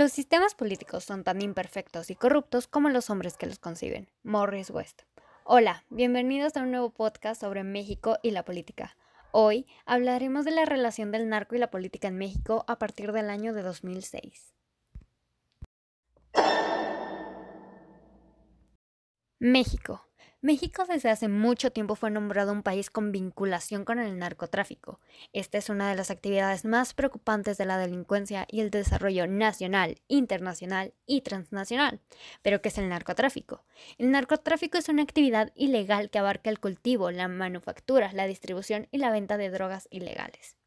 Los sistemas políticos son tan imperfectos y corruptos como los hombres que los conciben. Morris West. Hola, bienvenidos a un nuevo podcast sobre México y la política. Hoy hablaremos de la relación del narco y la política en México a partir del año de 2006. México. México desde hace mucho tiempo fue nombrado un país con vinculación con el narcotráfico. Esta es una de las actividades más preocupantes de la delincuencia y el desarrollo nacional, internacional y transnacional. ¿Pero qué es el narcotráfico? El narcotráfico es una actividad ilegal que abarca el cultivo, la manufactura, la distribución y la venta de drogas ilegales.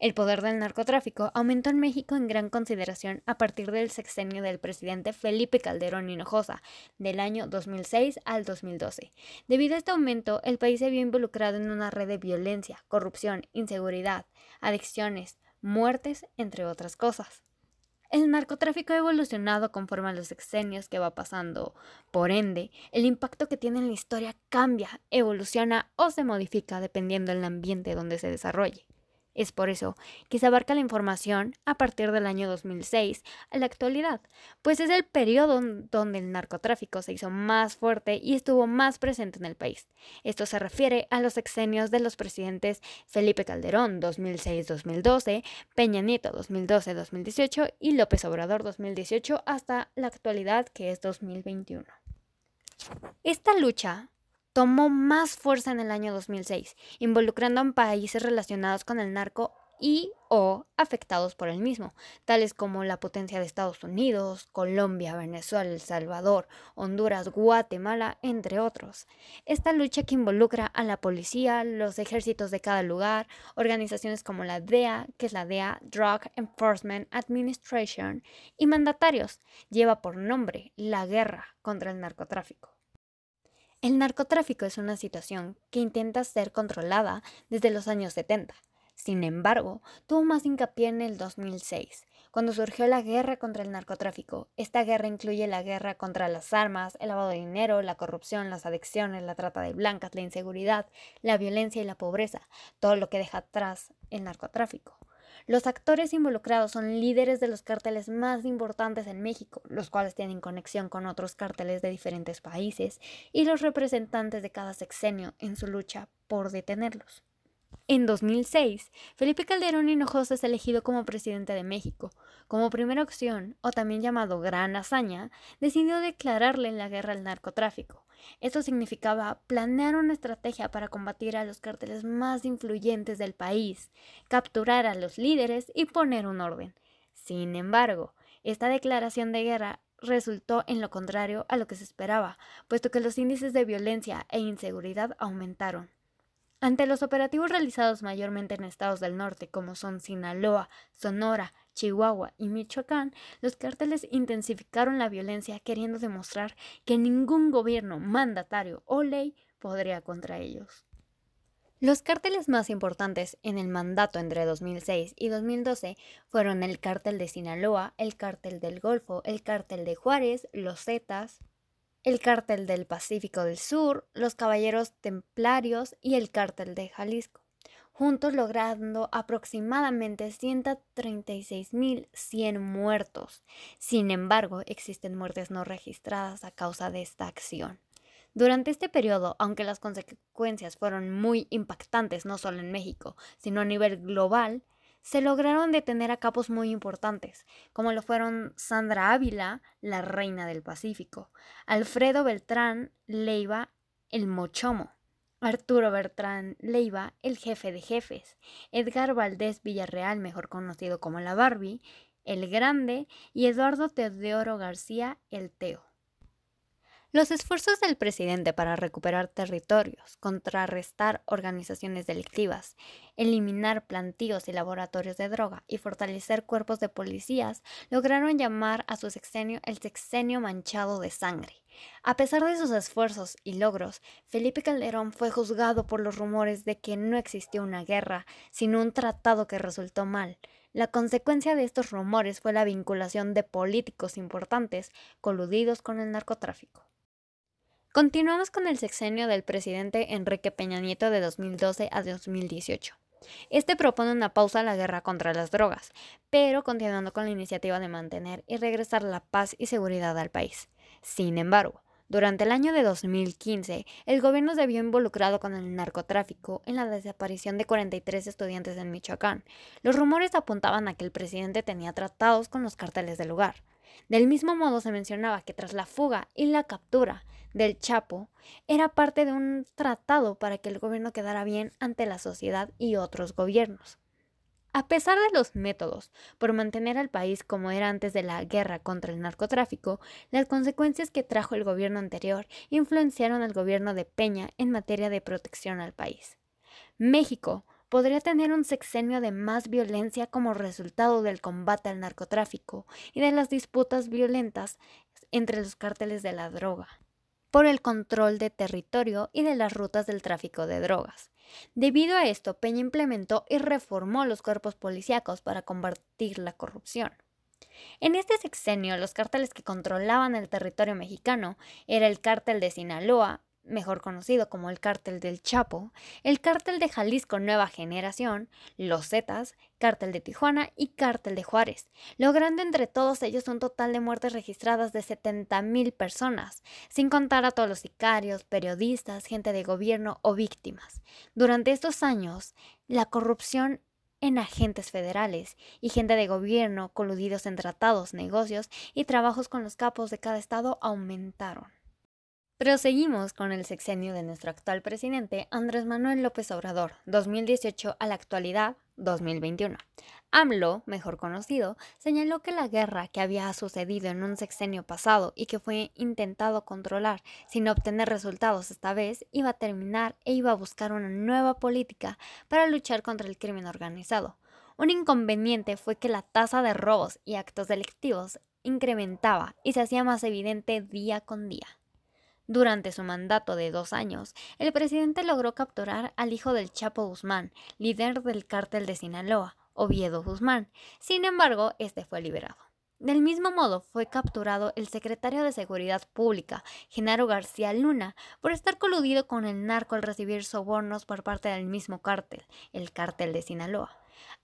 El poder del narcotráfico aumentó en México en gran consideración a partir del sexenio del presidente Felipe Calderón Hinojosa, del año 2006 al 2012. Debido a este aumento, el país se vio involucrado en una red de violencia, corrupción, inseguridad, adicciones, muertes, entre otras cosas. El narcotráfico ha evolucionado conforme a los sexenios que va pasando. Por ende, el impacto que tiene en la historia cambia, evoluciona o se modifica dependiendo del ambiente donde se desarrolle. Es por eso que se abarca la información a partir del año 2006 a la actualidad, pues es el periodo donde el narcotráfico se hizo más fuerte y estuvo más presente en el país. Esto se refiere a los exenios de los presidentes Felipe Calderón 2006-2012, Peña Nieto 2012-2018 y López Obrador 2018 hasta la actualidad que es 2021. Esta lucha tomó más fuerza en el año 2006, involucrando a países relacionados con el narco y o afectados por el mismo, tales como la potencia de Estados Unidos, Colombia, Venezuela, El Salvador, Honduras, Guatemala, entre otros. Esta lucha que involucra a la policía, los ejércitos de cada lugar, organizaciones como la DEA, que es la DEA, Drug Enforcement Administration, y mandatarios, lleva por nombre la guerra contra el narcotráfico. El narcotráfico es una situación que intenta ser controlada desde los años 70. Sin embargo, tuvo más hincapié en el 2006, cuando surgió la guerra contra el narcotráfico. Esta guerra incluye la guerra contra las armas, el lavado de dinero, la corrupción, las adicciones, la trata de blancas, la inseguridad, la violencia y la pobreza, todo lo que deja atrás el narcotráfico. Los actores involucrados son líderes de los cárteles más importantes en México, los cuales tienen conexión con otros cárteles de diferentes países, y los representantes de cada sexenio en su lucha por detenerlos. En 2006, Felipe Calderón Hinojosa es elegido como presidente de México. Como primera opción, o también llamado Gran Hazaña, decidió declararle la guerra al narcotráfico. Esto significaba planear una estrategia para combatir a los cárteles más influyentes del país, capturar a los líderes y poner un orden. Sin embargo, esta declaración de guerra resultó en lo contrario a lo que se esperaba, puesto que los índices de violencia e inseguridad aumentaron. Ante los operativos realizados mayormente en estados del norte, como son Sinaloa, Sonora, Chihuahua y Michoacán, los cárteles intensificaron la violencia queriendo demostrar que ningún gobierno, mandatario o ley podría contra ellos. Los cárteles más importantes en el mandato entre 2006 y 2012 fueron el cártel de Sinaloa, el cártel del Golfo, el cártel de Juárez, los Zetas, el Cártel del Pacífico del Sur, los Caballeros Templarios y el Cártel de Jalisco, juntos logrando aproximadamente 136.100 muertos. Sin embargo, existen muertes no registradas a causa de esta acción. Durante este periodo, aunque las consecuencias fueron muy impactantes no solo en México, sino a nivel global, se lograron detener a capos muy importantes, como lo fueron Sandra Ávila, la reina del Pacífico, Alfredo Beltrán Leiva, el Mochomo, Arturo Bertrán Leiva, el jefe de jefes, Edgar Valdés Villarreal, mejor conocido como la Barbie, el Grande, y Eduardo Teodoro García, el Teo. Los esfuerzos del presidente para recuperar territorios, contrarrestar organizaciones delictivas, eliminar plantíos y laboratorios de droga y fortalecer cuerpos de policías lograron llamar a su sexenio el sexenio manchado de sangre. A pesar de sus esfuerzos y logros, Felipe Calderón fue juzgado por los rumores de que no existió una guerra, sino un tratado que resultó mal. La consecuencia de estos rumores fue la vinculación de políticos importantes coludidos con el narcotráfico. Continuamos con el sexenio del presidente Enrique Peña Nieto de 2012 a 2018. Este propone una pausa a la guerra contra las drogas, pero continuando con la iniciativa de mantener y regresar la paz y seguridad al país. Sin embargo, durante el año de 2015, el gobierno se vio involucrado con el narcotráfico en la desaparición de 43 estudiantes en Michoacán. Los rumores apuntaban a que el presidente tenía tratados con los carteles del lugar. Del mismo modo se mencionaba que tras la fuga y la captura del Chapo, era parte de un tratado para que el gobierno quedara bien ante la sociedad y otros gobiernos. A pesar de los métodos por mantener al país como era antes de la guerra contra el narcotráfico, las consecuencias que trajo el gobierno anterior influenciaron al gobierno de Peña en materia de protección al país. México podría tener un sexenio de más violencia como resultado del combate al narcotráfico y de las disputas violentas entre los cárteles de la droga por el control de territorio y de las rutas del tráfico de drogas. Debido a esto, Peña implementó y reformó los cuerpos policíacos para combatir la corrupción. En este sexenio, los cárteles que controlaban el territorio mexicano era el cártel de Sinaloa, mejor conocido como el cártel del Chapo, el cártel de Jalisco Nueva Generación, los Zetas, cártel de Tijuana y cártel de Juárez, logrando entre todos ellos un total de muertes registradas de 70.000 personas, sin contar a todos los sicarios, periodistas, gente de gobierno o víctimas. Durante estos años, la corrupción en agentes federales y gente de gobierno coludidos en tratados, negocios y trabajos con los capos de cada estado aumentaron. Proseguimos con el sexenio de nuestro actual presidente Andrés Manuel López Obrador, 2018 a la actualidad, 2021. AMLO, mejor conocido, señaló que la guerra que había sucedido en un sexenio pasado y que fue intentado controlar sin obtener resultados esta vez iba a terminar e iba a buscar una nueva política para luchar contra el crimen organizado. Un inconveniente fue que la tasa de robos y actos delictivos incrementaba y se hacía más evidente día con día. Durante su mandato de dos años, el presidente logró capturar al hijo del Chapo Guzmán, líder del cártel de Sinaloa, Oviedo Guzmán. Sin embargo, este fue liberado. Del mismo modo, fue capturado el secretario de Seguridad Pública, Genaro García Luna, por estar coludido con el narco al recibir sobornos por parte del mismo cártel, el cártel de Sinaloa.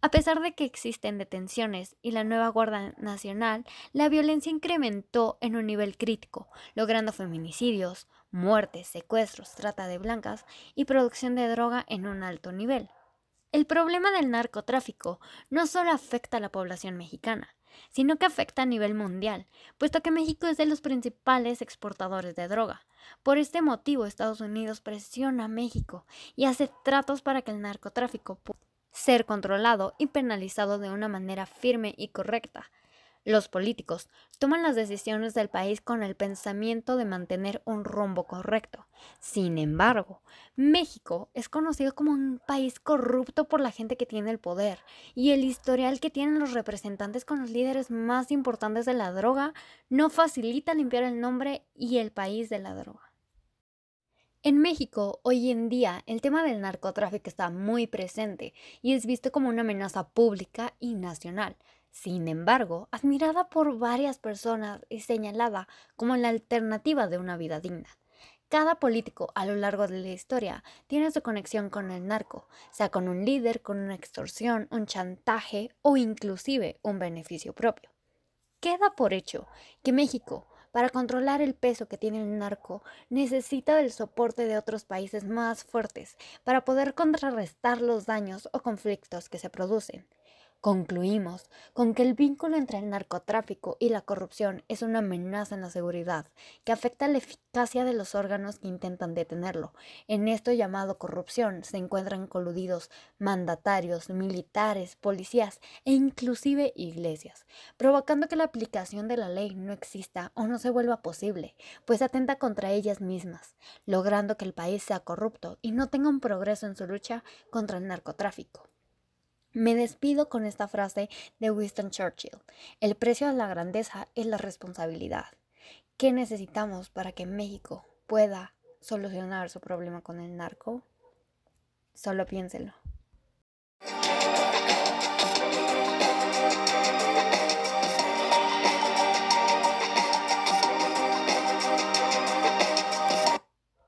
A pesar de que existen detenciones y la nueva Guardia Nacional, la violencia incrementó en un nivel crítico, logrando feminicidios, muertes, secuestros, trata de blancas y producción de droga en un alto nivel. El problema del narcotráfico no solo afecta a la población mexicana, sino que afecta a nivel mundial, puesto que México es de los principales exportadores de droga. Por este motivo, Estados Unidos presiona a México y hace tratos para que el narcotráfico ser controlado y penalizado de una manera firme y correcta. Los políticos toman las decisiones del país con el pensamiento de mantener un rumbo correcto. Sin embargo, México es conocido como un país corrupto por la gente que tiene el poder y el historial que tienen los representantes con los líderes más importantes de la droga no facilita limpiar el nombre y el país de la droga. En México, hoy en día, el tema del narcotráfico está muy presente y es visto como una amenaza pública y nacional. Sin embargo, admirada por varias personas y señalada como la alternativa de una vida digna. Cada político a lo largo de la historia tiene su conexión con el narco, sea con un líder, con una extorsión, un chantaje o inclusive un beneficio propio. Queda por hecho que México para controlar el peso que tiene el narco, necesita del soporte de otros países más fuertes para poder contrarrestar los daños o conflictos que se producen. Concluimos con que el vínculo entre el narcotráfico y la corrupción es una amenaza en la seguridad que afecta la eficacia de los órganos que intentan detenerlo. En esto llamado corrupción se encuentran coludidos mandatarios, militares, policías e inclusive iglesias, provocando que la aplicación de la ley no exista o no se vuelva posible, pues atenta contra ellas mismas, logrando que el país sea corrupto y no tenga un progreso en su lucha contra el narcotráfico. Me despido con esta frase de Winston Churchill. El precio de la grandeza es la responsabilidad. ¿Qué necesitamos para que México pueda solucionar su problema con el narco? Solo piénselo.